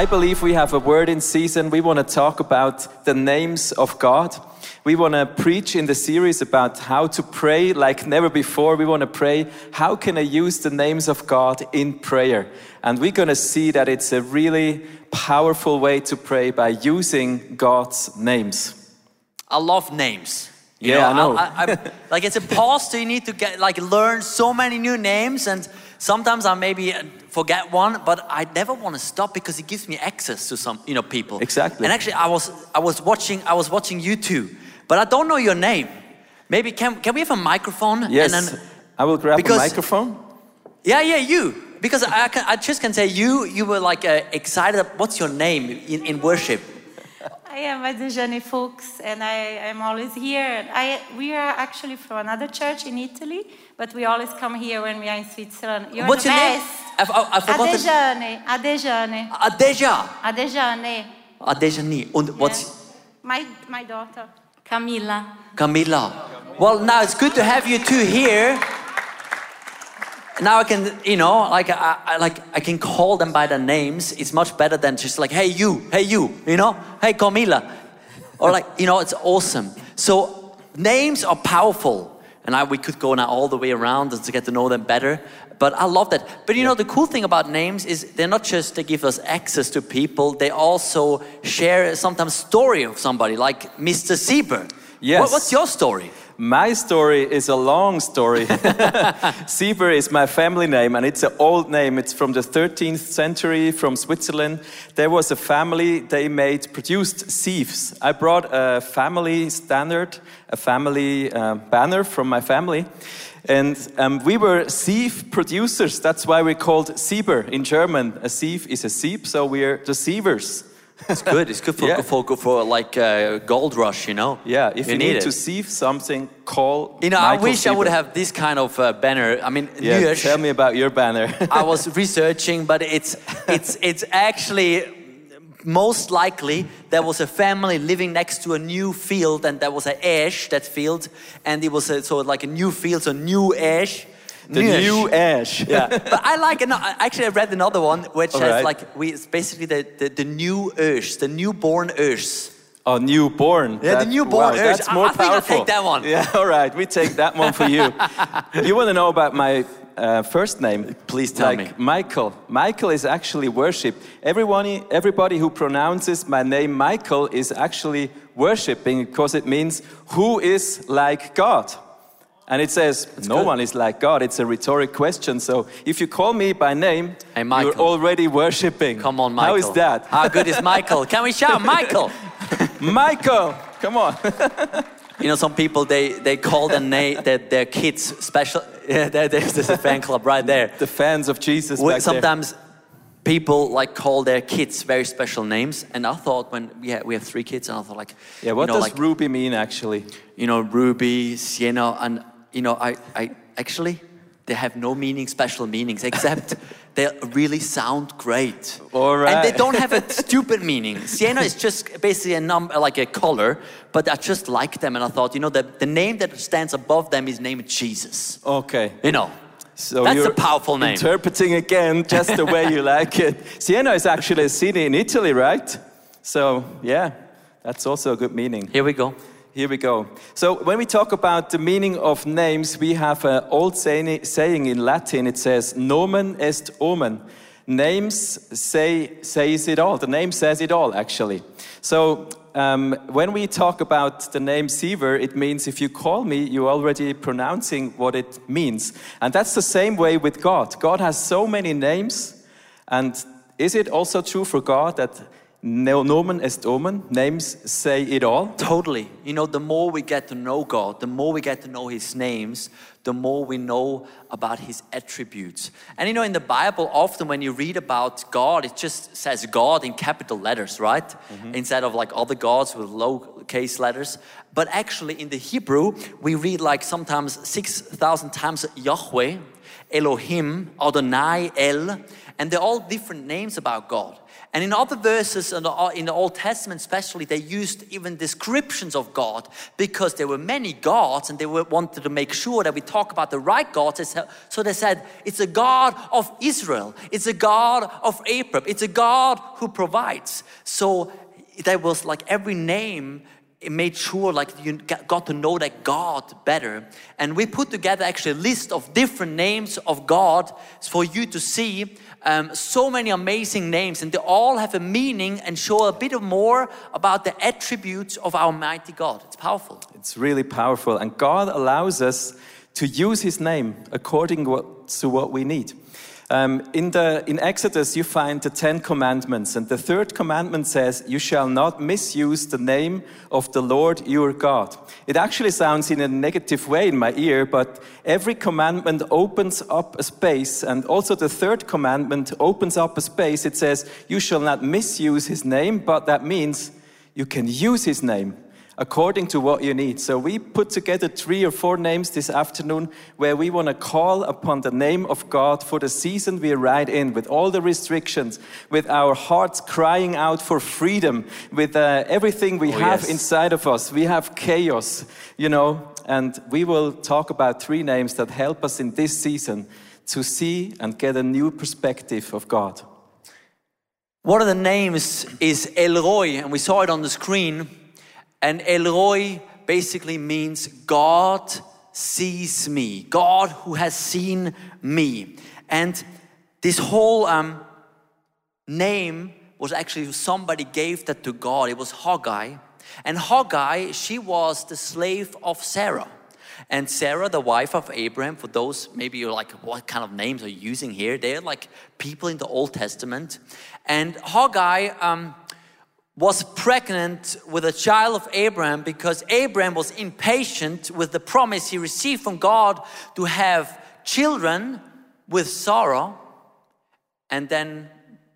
I believe we have a word in season. We want to talk about the names of God. We want to preach in the series about how to pray like never before. We want to pray, how can I use the names of God in prayer? And we're going to see that it's a really powerful way to pray by using God's names. I love names. You Yeah, I know. I, I, like it's a pastor, you need to get like learn so many new names, and sometimes I maybe forget one, but I never want to stop because it gives me access to some, you know, people. Exactly. And actually, I was I was watching I was watching you too, but I don't know your name. Maybe can can we have a microphone? Yes, And then, I will grab because- a microphone. yeah, yeah, you. Because I can, I just can say you you were like uh, excited. What's your name in, in worship? I am Adejane Fuchs, and I am always here. I, we are actually from another church in Italy, but we always come here when we are in Switzerland. You're What's your name? best. I, I, I forgot. Adejane, Adejane, Adeja. Adejane. Adejani. Und what's My, my daughter, Camilla. Camilla. Well, now it's good to have you two here. Now I can, you know, like I, I, like I can call them by their names. It's much better than just like, hey you, hey you, you know, hey Camila, or like, you know, it's awesome. So names are powerful, and I, we could go now all the way around to get to know them better. But I love that. But you know, the cool thing about names is they're not just they give us access to people. They also share sometimes story of somebody, like Mr. Sieber. Yes. What- what's your story? My story is a long story. Sieber is my family name, and it's an old name. It's from the 13th century from Switzerland. There was a family, they made, produced sieves. I brought a family standard, a family uh, banner from my family. And um, we were sieve producers. That's why we're called Sieber in German. A sieve is a sieve, so we're the sievers. It's good. It's good for, Yeah. for, for, for like uh, gold rush, you know? Yeah, if you, need, it. to see something, call. You know, I Michael wish I would have this kind of uh, banner. I mean, Yeah, Nüesch, tell me about your banner. I was researching, but it's it's it's actually most likely there was a family living next to a new field, and there was an ash that field, and it was a, so like a new field, so new ash. The new ash. yeah, but I like. ano- Actually, I read another one which All says right. like we it's basically the, the the new Ursh, the newborn Ursh. Oh, newborn. Yeah, the newborn wow. That's I- more I think I'll powerful. take that one. Yeah, all right. We take that one for you. you want to know about my uh, first name? Please tell like me. Michael. Michael is actually worship. Everyone, everybody who pronounces my name Michael is actually worshiping because it means who is like God. And it says no good. one is like God. It's a rhetoric question. So if you call me by name, Hey, you're already worshiping. Come on, Michael. How is that? How good is Michael? Can we shout, Michael? Michael, come on. You know, some people they they call their na- their, their kids special. Yeah, there, there's, there's a fan club right there. the fans of Jesus. Well, back there. sometimes people like call their kids very special names, and I thought when we have, we have three kids, and I thought like, Yeah, what you know, does like, Ruby mean actually? you know, Ruby, Sienna, and you know, I, I actually they have no meaning, special meanings, except they really sound great. All And they don't have a stupid meaning. Sienna is just basically a number, like a color, but I just like them, and I thought, you know, the, the name that stands above them is named Jesus. Okay. You know, So that's you're a powerful name. Interpreting again just the way you like it. Siena is actually a city in Italy, right? So, yeah, that's also a good meaning. Here we go. Here we go. So, when we talk about the meaning of names, we have an old saying in Latin. It says, "Nomen est omen." Names say says it all. The name says it all, actually. So, um, when we talk about the name Sieber, it means if you call me, you're already pronouncing what it means, and that's the same way with God. God has so many names, and is it also true for God that no- nomen est omen? Names say it all. Totally. You know, the more we get to know God, the more we get to know His names, the more we know about His attributes. And you know, in the Bible, often when you read about God, it just says God in capital letters, right? Mm-hmm. Instead of like other gods with lowercase letters. But actually, in the Hebrew, we read like sometimes 6,000 times Yahweh. Elohim, Adonai, El, and they're all different names about God. And in other verses in the, uh, in the Old Testament, especially, they used even descriptions of God because there were many gods and they wanted to make sure that we talk about the right gods. So they said, it's a God of Israel, it's a God of Abraham, it's a God who provides. So there was like every name made sure like you got to know that God better. And we put together actually a list of different names of God for you to see. Um, so many amazing names, and they all have a meaning and show a bit of more about the attributes of our mighty God. It's powerful. It's really powerful, and God allows us to use His name according to what we need. Um, in, the, in Exodus, you find the Ten Commandments, and the third commandment says, You shall not misuse the name of the Lord your God. It actually sounds in a negative way in my ear, but every commandment opens up a space, and also the third commandment opens up a space. It says, You shall not misuse his name, but that means you can use his name according to what you need. So we put together three or four names this afternoon where we want to call upon the name of God for the season we are right in, with all the restrictions, with our hearts crying out for freedom, with uh, everything we oh, have yes. inside of us. We have chaos, you know, and we will talk about three names that help us in this season to see and get a new perspective of God. One of the names is El Roi, and we saw it on the screen. And El Roi basically means God sees me, God who has seen me. And this whole um, name was actually somebody gave that to God. It was Hagar. And Hagar, she was the slave of Sarah. And Sarah, the wife of Abraham, for those maybe you're like, what kind of names are you using here? They're like people in the Old Testament. And Hagar, um, was pregnant with a child of Abraham because Abraham was impatient with the promise he received from God to have children with Sarah. And then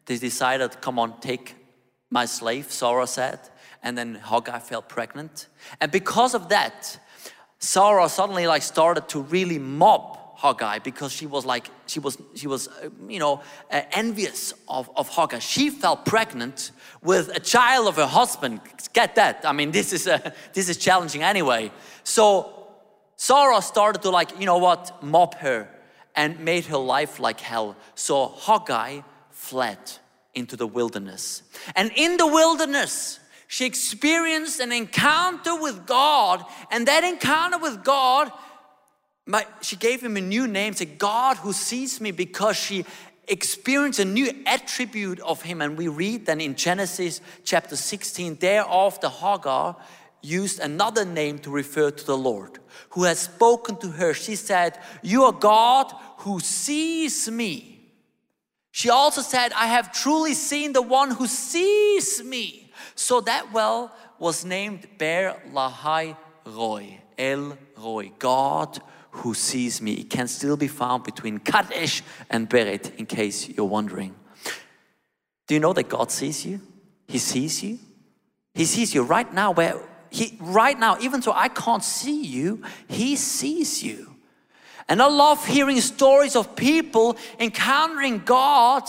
they decided, come on, take my slave, Sarah said. And then Hagar fell pregnant. And because of that, Sarah suddenly like started to really mob Hagar because she was like she was she was uh, you know uh, envious of of Hagar. She fell pregnant with a child of her husband. Get that? I mean, this is uh, this is challenging anyway. So Sarah started to like you know what mob her and made her life like hell. So Hagar fled into the wilderness, and in the wilderness she experienced an encounter with God, and that encounter with God my, she gave him a new name, said, God who sees me, because she experienced a new attribute of him. And we read then in Genesis chapter 16, thereafter Hagar used another name to refer to the Lord, who has spoken to her. She said, You are God who sees me. She also said, I have truly seen the one who sees me. So that well was named Beer Lahai Roi, El Roi, God who sees me. It can still be found between Kadesh and Bered, in case you're wondering. Do you know that God sees you? He sees you. He sees you right now, where He, right now, even though I can't see you, He sees you. And I love hearing stories of people encountering God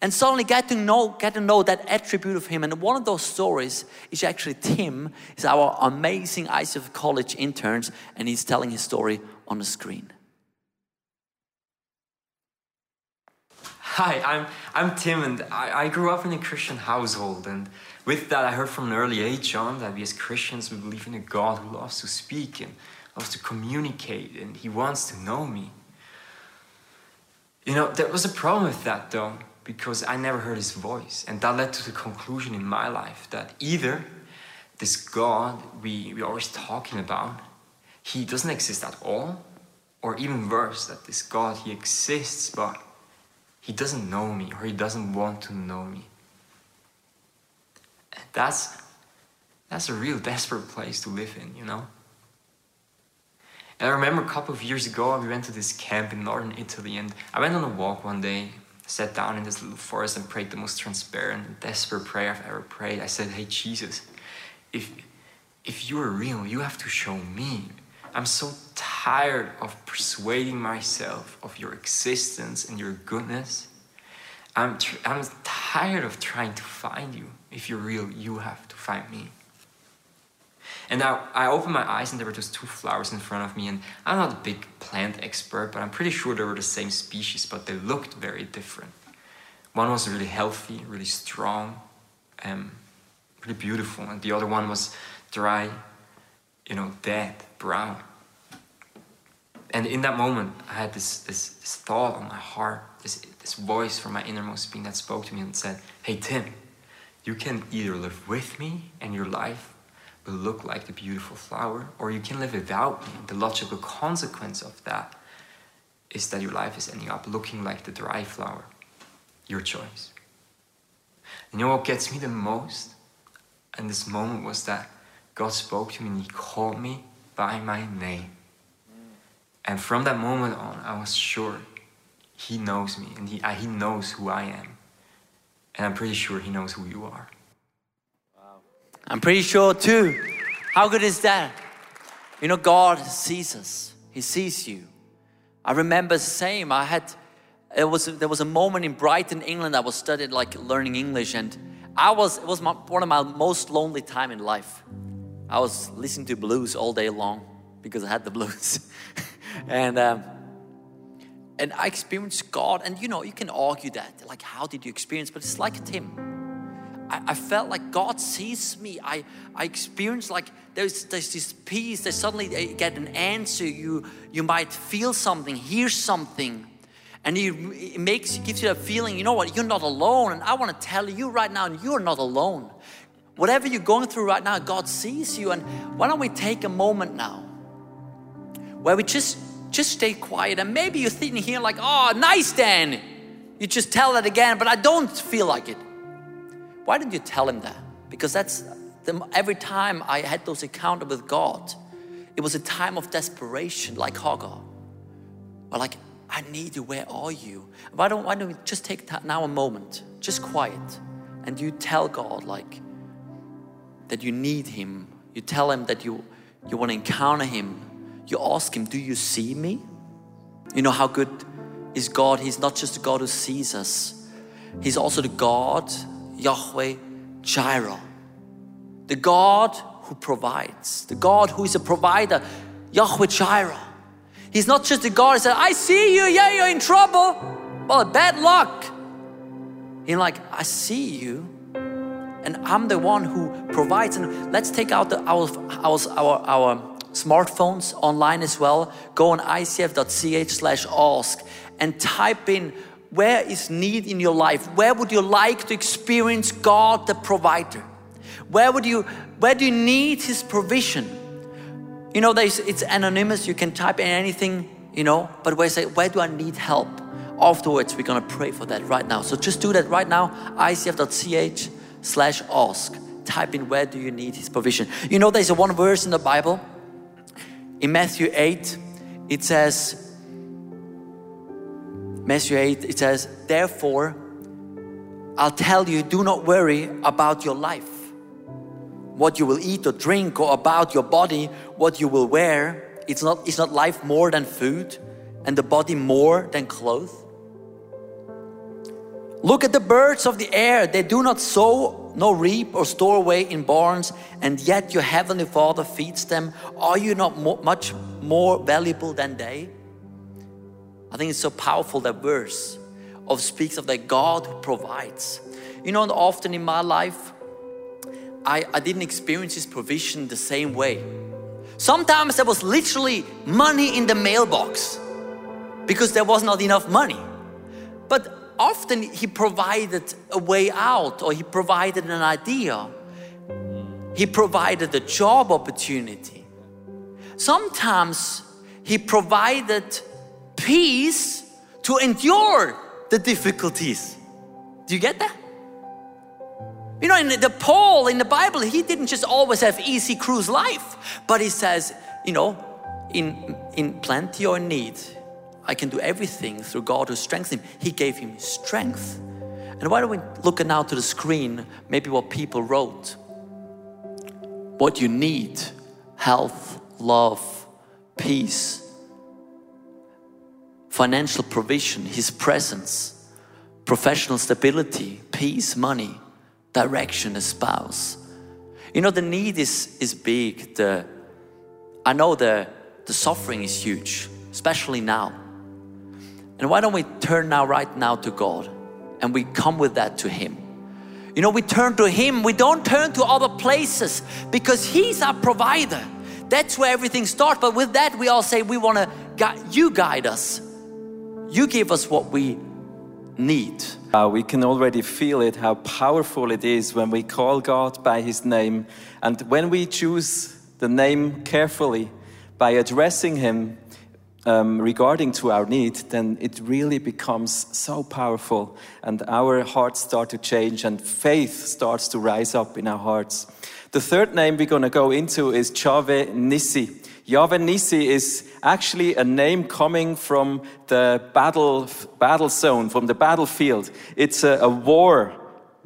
and suddenly get to know get to know that attribute of him. And one of those stories is actually tim is our amazing icf college interns and he's telling his story on the screen. Hi i'm i'm tim and i, I grew up in a christian household. And with that i heard from an early age on that we as christians we believe in a god who loves to speak and loves to communicate and he wants to know me. You know there was a problem with that though because I never heard his voice. And that led to the conclusion in my life that either this God we, we're always talking about, he doesn't exist at all, or even worse, that this God, he exists, but he doesn't know me, or he doesn't want to know me. And that's, that's a real desperate place to live in, you know? And I remember a couple of years ago, we went to this camp in northern Italy, and I went on a walk one day sat down in this little forest and prayed the most transparent and desperate prayer I've ever prayed. I said, Hey, Jesus, if, if you are real, you have to show me I'm so tired of persuading myself of your existence and your goodness. I'm, I'm tired of trying to find you. If you're real, you have to find me. And now I opened my eyes and there were just two flowers in front of me. And I'm not a big plant expert, but I'm pretty sure they were the same species, but they looked very different. One was really healthy, really strong, um, really beautiful, and the other one was dry, you know, dead, brown. And in that moment, I had this, this, this thought on my heart, this, this voice from my innermost being that spoke to me and said, Hey, Tim, you can either live with me and your life will look like the beautiful flower, or you can live without me. The logical consequence of that is that your life is ending up looking like the dry flower. Your choice. And you know what gets me the most in this moment was that God spoke to me and He called me by my name. And from that moment on, I was sure He knows me and He, uh, he knows who I am. And I'm pretty sure He knows who you are. I'm pretty sure too. How good is that? You know, God sees us. He sees you. I remember same. I had it was there was a moment in Brighton, England. I was studying like learning English, and I was it was my, one of my most lonely time in life. I was listening to blues all day long because I had the blues, and um, and I experienced God. And you know, you can argue that like, how did you experience? But it's like Tim. I, I felt like God sees me. I, I experienced like there's, there's this peace. There's suddenly get an answer. You, you might feel something, hear something. And he, it makes, gives you that feeling, you know what, you're not alone. And I want to tell you right now, you're not alone. Whatever you're going through right now, God sees you. And why don't we take a moment now where we just just stay quiet and maybe you're sitting here like oh nice dan you just tell that again but i don't feel like it why didn't you tell him that? Because that's the, every time I had those encounters with God, it was a time of desperation, like Hagar. Or like, I need you, where are you? Why don't, why don't we just take that now a moment, just quiet, and you tell God like that you need Him. You tell Him that you, you want to encounter Him. You ask Him, Do you see me? You know how good is God? He's not just the God who sees us, He's also the God Yahweh Jireh, the God who provides, the God who is a provider, Yahweh Jireh. He's not just the God who said, I see you, yeah, you're in trouble. Well, bad luck. He's like, I see you, and I'm the one who provides. And let's take out the, our, our, our, our smartphones online as well. Go on icf.ch slash ask and type in where is need in your life? Where would you like to experience God the provider? Where would you where do you need his provision? You know, it's anonymous, you can type in anything, you know, but where say, where do I need help? Afterwards, we're gonna pray for that right now. So just do that right now, icf.ch slash ask. Type in where do you need his provision. You know, there's a one verse in the Bible. In Matthew 8, it says, Matthew 8, it says, Therefore, I'll tell you, do not worry about your life, what you will eat or drink, or about your body, what you will wear. It's not, it's not life more than food, and the body more than clothes. Look at the birds of the air. They do not sow, nor reap, or store away in barns, and yet your heavenly Father feeds them. Are you not mo much more valuable than they? I think it's so powerful that verse of speaks of that God who provides. You know, often in my life, I, I didn't experience His provision the same way. Sometimes there was literally money in the mailbox because there was not enough money. But often He provided a way out or He provided an idea. He provided a job opportunity. Sometimes He provided peace to endure the difficulties. Do you get that? You know, in the Paul in the Bible, he didn't just always have easy cruise life, but he says, you know, in in plenty or need, I can do everything through God who strengthens him. He gave him strength. And why don't we look now to the screen, maybe what people wrote? What you need, health, love, peace, financial provision, His presence, professional stability, peace, money, direction, a spouse. You know, the need is, is big. The, I know the, the suffering is huge, especially now. And why don't we turn now, right now, to God and we come with that to Him? You know, we turn to Him, we don't turn to other places because He's our provider. That's where everything starts. But with that, we all say, we want to, you guide us. You give us what we need. Uh, we can already feel it, how powerful it is when we call God by His name. And when we choose the name carefully by addressing Him um, regarding to our need, then it really becomes so powerful. And our hearts start to change and faith starts to rise up in our hearts. The third name we're going to go into is Yahweh Nissi. Yahweh Nissi is actually a name coming from the battle, battle zone, from the battlefield. It's a, a war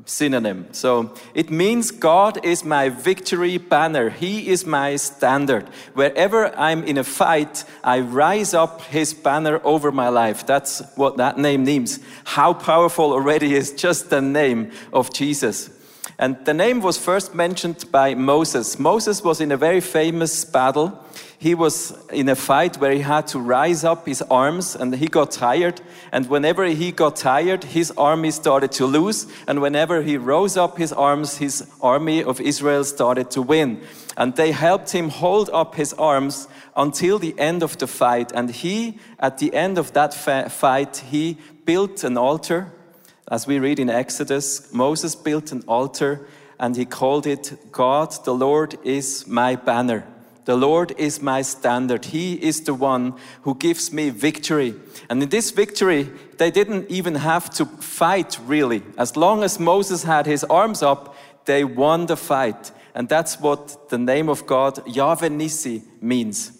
synonym. So it means God is my victory banner. He is my standard. Wherever I'm in a fight, I rise up his banner over my life. That's what that name means. How powerful already is just the name of Jesus. And the name was first mentioned by Moses. Moses was in a very famous battle he was in a fight where he had to rise up his arms and he got tired. And whenever he got tired, his army started to lose. And whenever he rose up his arms, his army of Israel started to win. And they helped him hold up his arms until the end of the fight. And he, at the end of that fight, he built an altar. As we read in Exodus, Moses built an altar and he called it, God, the Lord is my banner. The Lord is my standard. He is the one who gives me victory. And in this victory, they didn't even have to fight really. As long as Moses had his arms up, they won the fight. And that's what the name of God, Yahweh Nissi, means.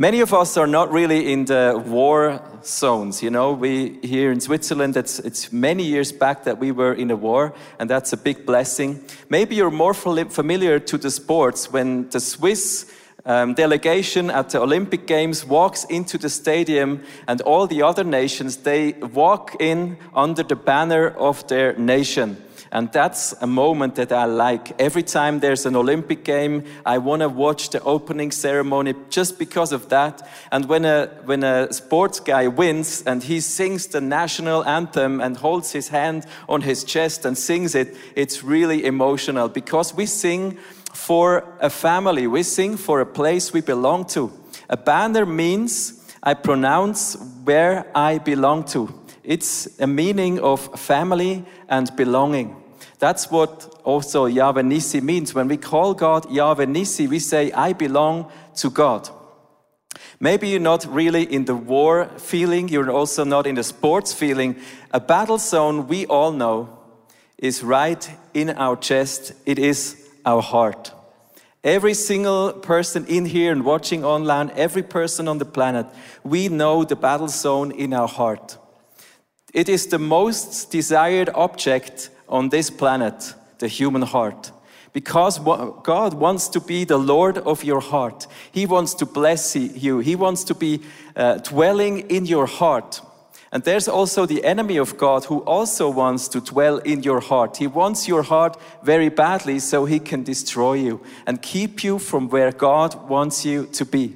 Many of us are not really in the war zones. You know, we here in Switzerland, it's, it's many years back that we were in a war, and that's a big blessing. Maybe you're more familiar to the sports when the Swiss um, delegation at the Olympic Games walks into the stadium, and all the other nations they walk in under the banner of their nation. And that's a moment that I like. Every time there's an Olympic game, I want to watch the opening ceremony just because of that. And when a, when a sports guy wins and he sings the national anthem and holds his hand on his chest and sings it, it's really emotional because we sing for a family, we sing for a place we belong to. A banner means I pronounce where I belong to. It's a meaning of family and belonging. That's what also Yahweh Nissi means. When we call God Yahweh Nissi, we say, I belong to God. Maybe you're not really in the war feeling, you're also not in the sports feeling. A battle zone, we all know, is right in our chest, it is our heart. Every single person in here and watching online, every person on the planet, we know the battle zone in our heart. It is the most desired object on this planet, the human heart. Because God wants to be the Lord of your heart. He wants to bless you. He wants to be uh, dwelling in your heart. And there's also the enemy of God who also wants to dwell in your heart. He wants your heart very badly so he can destroy you and keep you from where God wants you to be.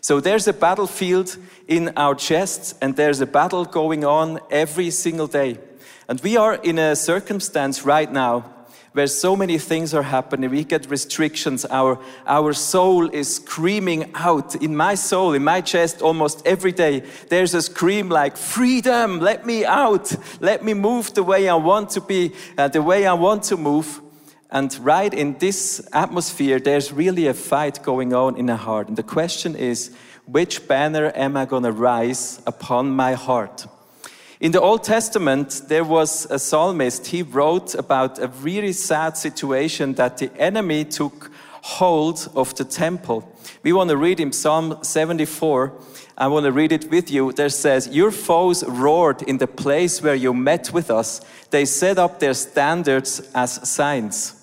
So there's a battlefield in our chests, and there's a battle going on every single day. And we are in a circumstance right now where so many things are happening. We get restrictions. Our, our soul is screaming out. In my soul, in my chest, almost every day, there's a scream like, Freedom, let me out. Let me move the way I want to be, uh, the way I want to move. And right in this atmosphere, there's really a fight going on in the heart. And the question is, which banner am I going to rise upon my heart? In the Old Testament, there was a psalmist. He wrote about a really sad situation that the enemy took hold of the temple. We want to read in Psalm 74. I want to read it with you. There says, Your foes roared in the place where you met with us. They set up their standards as signs.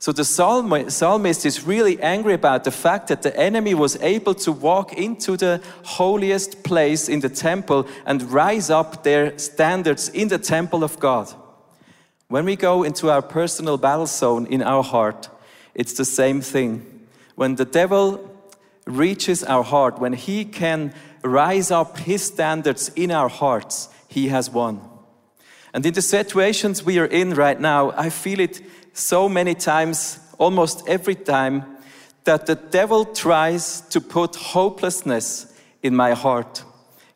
So the psalmist is really angry about the fact that the enemy was able to walk into the holiest place in the temple and rise up their standards in the temple of God. When we go into our personal battle zone in our heart, it's the same thing. When the devil reaches our heart, when he can rise up his standards in our hearts, he has won. And in the situations we are in right now, I feel it so many times, almost every time, that the devil tries to put hopelessness in my heart.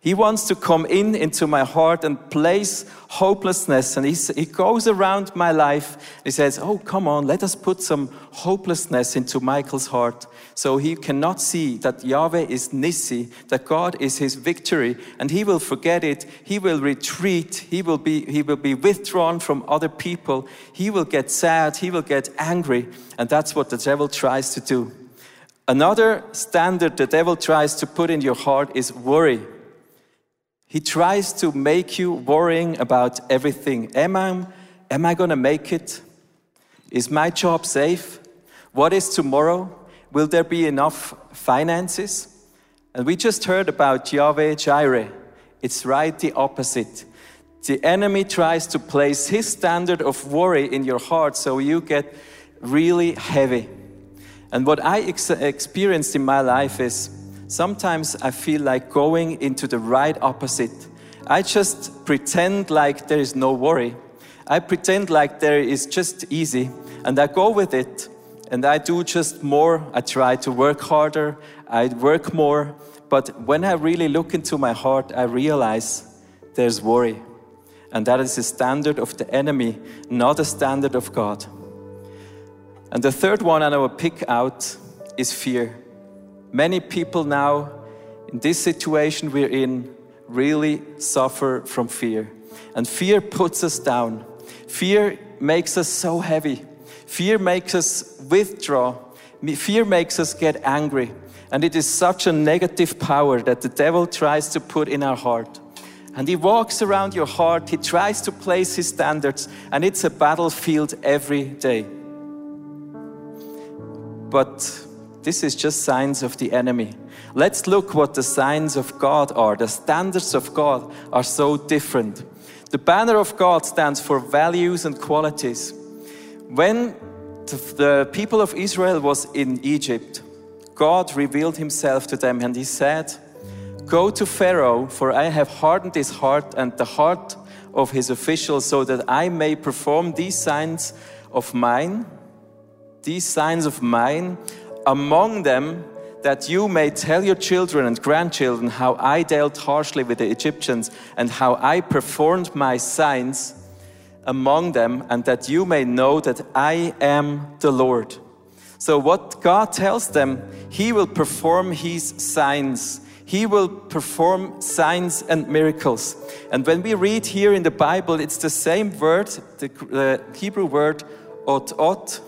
He wants to come in into my heart and place hopelessness. And he goes around my life. and He says, Oh, come on, let us put some hopelessness into Michael's heart. So he cannot see that Yahweh is Nissi, that God is his victory, and he will forget it. He will retreat. He will be, he will be withdrawn from other people. He will get sad. He will get angry. And that's what the devil tries to do. Another standard the devil tries to put in your heart is worry. He tries to make you worrying about everything. Am I, am I going to make it? Is my job safe? What is tomorrow? Will there be enough finances? And we just heard about Yahweh Jireh. It's right the opposite. The enemy tries to place his standard of worry in your heart so you get really heavy. And what I ex- experienced in my life is sometimes I feel like going into the right opposite. I just pretend like there is no worry. I pretend like there is just easy, and I go with it, and I do just more. I try to work harder, I work more, but when I really look into my heart, I realize there's worry. And that is the standard of the enemy, not the standard of God. And the third one I will pick out is fear. Many people now, in this situation we're in, really suffer from fear. And fear puts us down. Fear makes us so heavy. Fear makes us withdraw. Fear makes us get angry. And it is such a negative power that the devil tries to put in our heart. And he walks around your heart, he tries to place his standards, and it's a battlefield every day. But this is just signs of the enemy. Let's look what the signs of God are. The standards of God are so different. The banner of God stands for values and qualities. When the people of Israel was in Egypt, God revealed himself to them and he said, Go to Pharaoh, for I have hardened his heart and the heart of his officials, so that I may perform these signs of mine, these signs of mine among them that you may tell your children and grandchildren how I dealt harshly with the Egyptians and how I performed my signs among them, and that you may know that I am the Lord. So, what God tells them, He will perform His signs. He will perform signs and miracles. And when we read here in the Bible, it's the same word, the uh, Hebrew word, ot ot,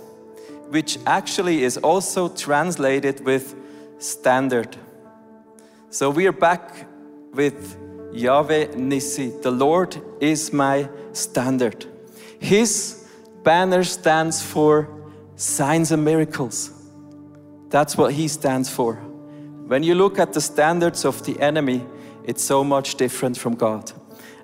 which actually is also translated with standard. So we are back with Yahweh Nissi. The Lord is my standard. His banner stands for signs and miracles. That's what he stands for. When you look at the standards of the enemy, it's so much different from God.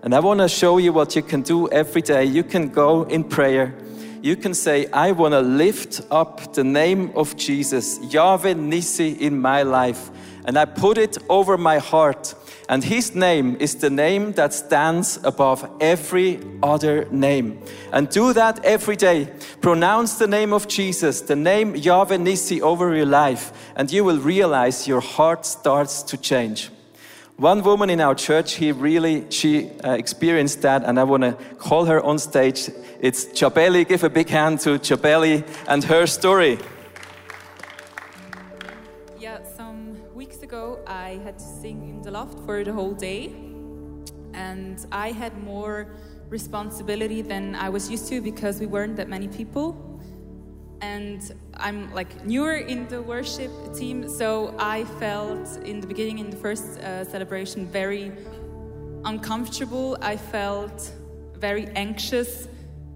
And I want to show you what you can do every day. You can go in prayer you can say, I want to lift up the name of Jesus, Yahweh Nissi, in my life. And I put it over my heart. And his name is the name that stands above every other name. And do that every day. Pronounce the name of Jesus, the name Yahweh Nissi over your life, and you will realize your heart starts to change. One woman in our church, he really, she uh, experienced that, and I want to call her on stage. It's Chabeli. Give a big hand to Chabeli and her story. Yeah, some weeks ago, I had to sing in the loft for the whole day, and I had more responsibility than I was used to because we weren't that many people and I'm like newer in the worship team, so I felt in the beginning, in the first uh, celebration, very uncomfortable. I felt very anxious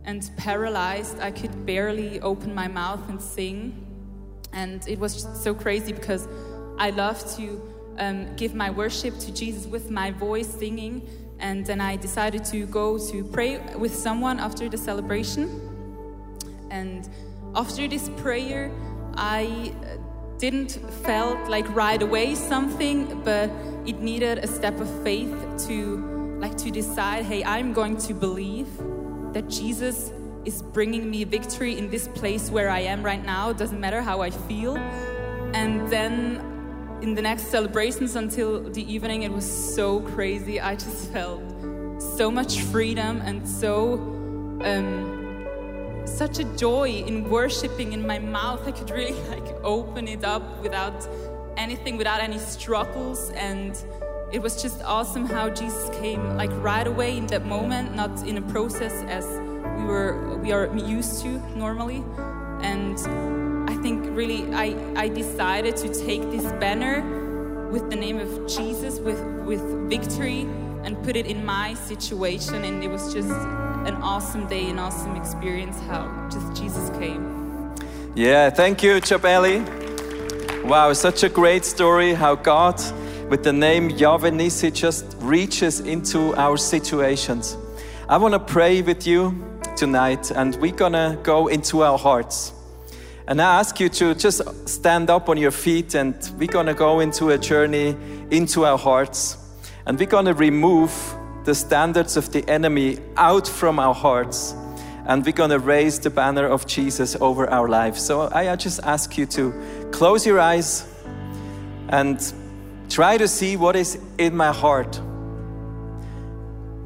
and paralyzed. I could barely open my mouth and sing. And it was so crazy because I love to um, give my worship to Jesus with my voice singing. And then I decided to go to pray with someone after the celebration. And after this prayer, I uh, didn't felt like right away something, but it needed a step of faith to like to decide, hey, I'm going to believe that Jesus is bringing me victory in this place where I am right now. It Doesn't matter how I feel. And then in the next celebrations until the evening, it was so crazy. I just felt so much freedom and so. Um, such a joy in worshiping in my mouth. I could really like open it up without anything, without any struggles. And it was just awesome how Jesus came like right away in that moment, not in a process as we were we are used to normally. And I think really I, I decided to take this banner with the name of Jesus with with victory and put it in my situation and it was just an awesome day, an awesome experience how just Jesus came. Yeah, thank you, Chabeli. Wow, such a great story how God, with the name Yahweh Nissi, just reaches into our situations. I want to pray with you tonight, and we're gonna go into our hearts. And I ask you to just stand up on your feet, and we're gonna go into a journey into our hearts. And we're gonna remove the standards of the enemy out from our hearts and we're going to raise the banner of Jesus over our lives. So I just ask you to close your eyes and try to see what is in my heart.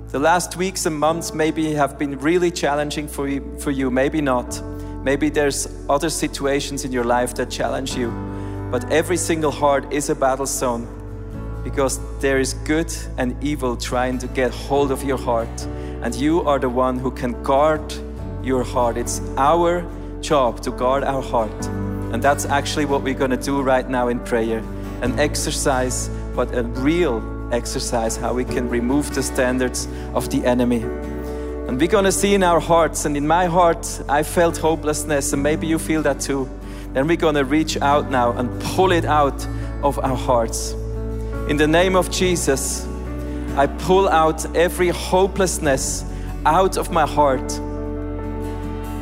The last weeks and months maybe have been really challenging for you, for you, maybe not. Maybe there's other situations in your life that challenge you. But every single heart is a battle zone because there is good and evil trying to get hold of your heart. And you are the one who can guard your heart. It's our job to guard our heart. And that's actually what we're going to do right now in prayer an exercise, but a real exercise, how we can remove the standards of the enemy. And we're going to see in our hearts, and in my heart, I felt hopelessness, and maybe you feel that too. Then we're going to reach out now and pull it out of our hearts. In the name of Jesus, I pull out every hopelessness out of my heart.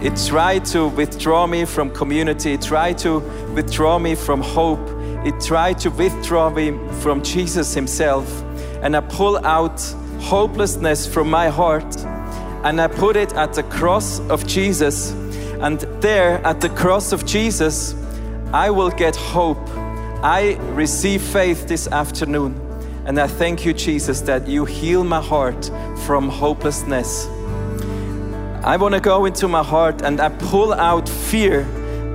It tried to withdraw me from community, it tried to withdraw me from hope, it tried to withdraw me from Jesus Himself. And I pull out hopelessness from my heart and I put it at the cross of Jesus. And there at the cross of Jesus, I will get hope I receive faith this afternoon. And I thank you, Jesus, that you heal my heart from hopelessness. I want to go into my heart and I pull out fear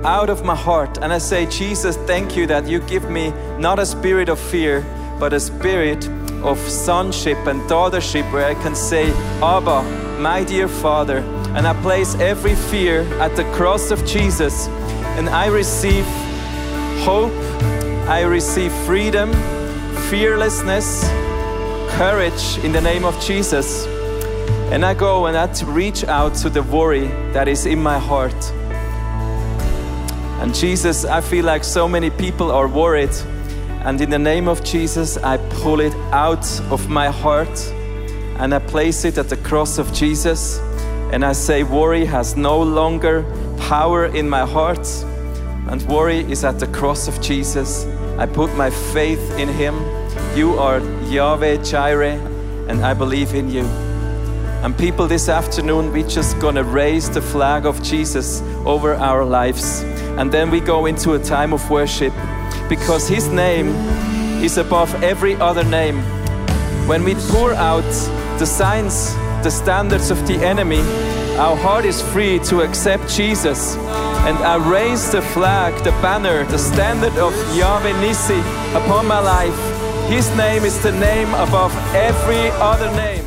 out of my heart. And I say, Jesus, thank you that you give me not a spirit of fear, but a spirit of sonship and daughtership where I can say, Abba, my dear Father. And I place every fear at the cross of Jesus and I receive hope I receive freedom, fearlessness, courage in the name of Jesus. And I go and I reach out to the worry that is in my heart. And Jesus, I feel like so many people are worried. And in the name of Jesus, I pull it out of my heart and I place it at the cross of Jesus. And I say, worry has no longer power in my heart and worry is at the cross of Jesus. I put my faith in Him. You are Yahweh Jireh, and I believe in you. And people, this afternoon, we're just gonna raise the flag of Jesus over our lives. And then we go into a time of worship because His name is above every other name. When we pour out the signs, the standards of the enemy, our heart is free to accept Jesus. And I raise the flag, the banner, the standard of Yahweh Nissi upon my life. His name is the name above every other name.